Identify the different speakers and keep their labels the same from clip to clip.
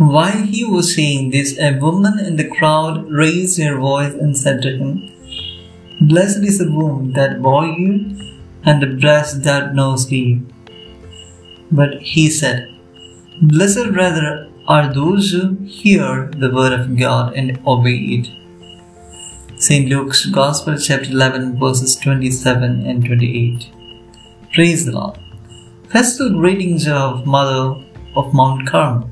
Speaker 1: While he was saying this, a woman in the crowd raised her voice and said to him, Blessed is the womb that bore you and the breast that nursed you. But he said, Blessed rather are those who hear the word of God and obey it. St. Luke's Gospel, chapter 11, verses 27 and 28. Praise the Lord. Festal greetings of Mother of Mount Carmel.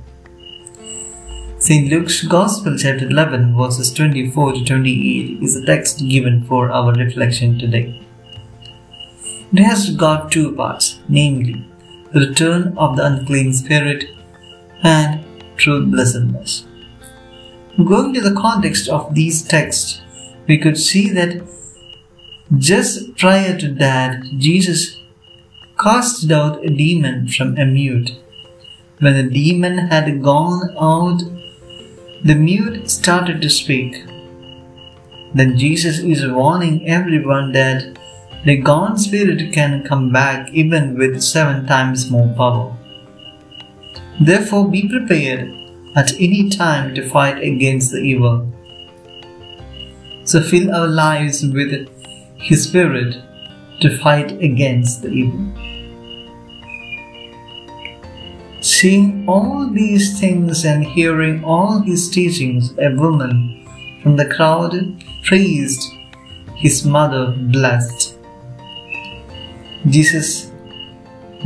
Speaker 1: St. Luke's Gospel, chapter 11, verses 24 to 28 is the text given for our reflection today. It has got two parts, namely, the return of the unclean spirit and true blessedness. Going to the context of these texts, we could see that just prior to that, Jesus cast out a demon from a mute. When the demon had gone out the mute started to speak. Then Jesus is warning everyone that the gone spirit can come back even with seven times more power. Therefore, be prepared at any time to fight against the evil. So, fill our lives with His Spirit to fight against the evil. Seeing all these things and hearing all his teachings, a woman from the crowd praised his mother blessed. Jesus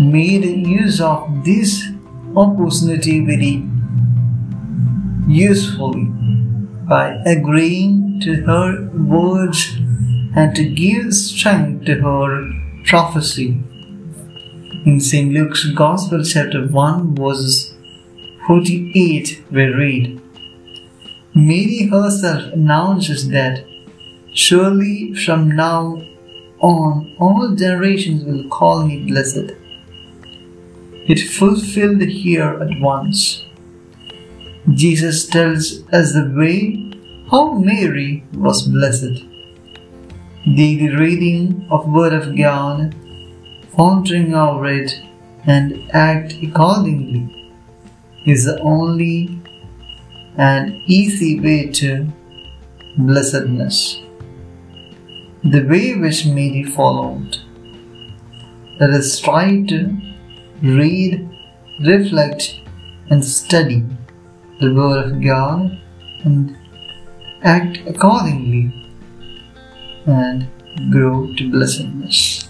Speaker 1: made use of this opportunity very usefully by agreeing to her words and to give strength to her prophecy in St. Luke's Gospel, chapter 1, verses 48, we read Mary herself announces that surely from now on all generations will call me blessed. It fulfilled here at once. Jesus tells us the way how Mary was blessed. Daily reading of Word of God pondering our it and act accordingly is the only and easy way to blessedness. The way which Mary followed. Let us try to read, reflect, and study the Word of God and act accordingly and grow to blessedness.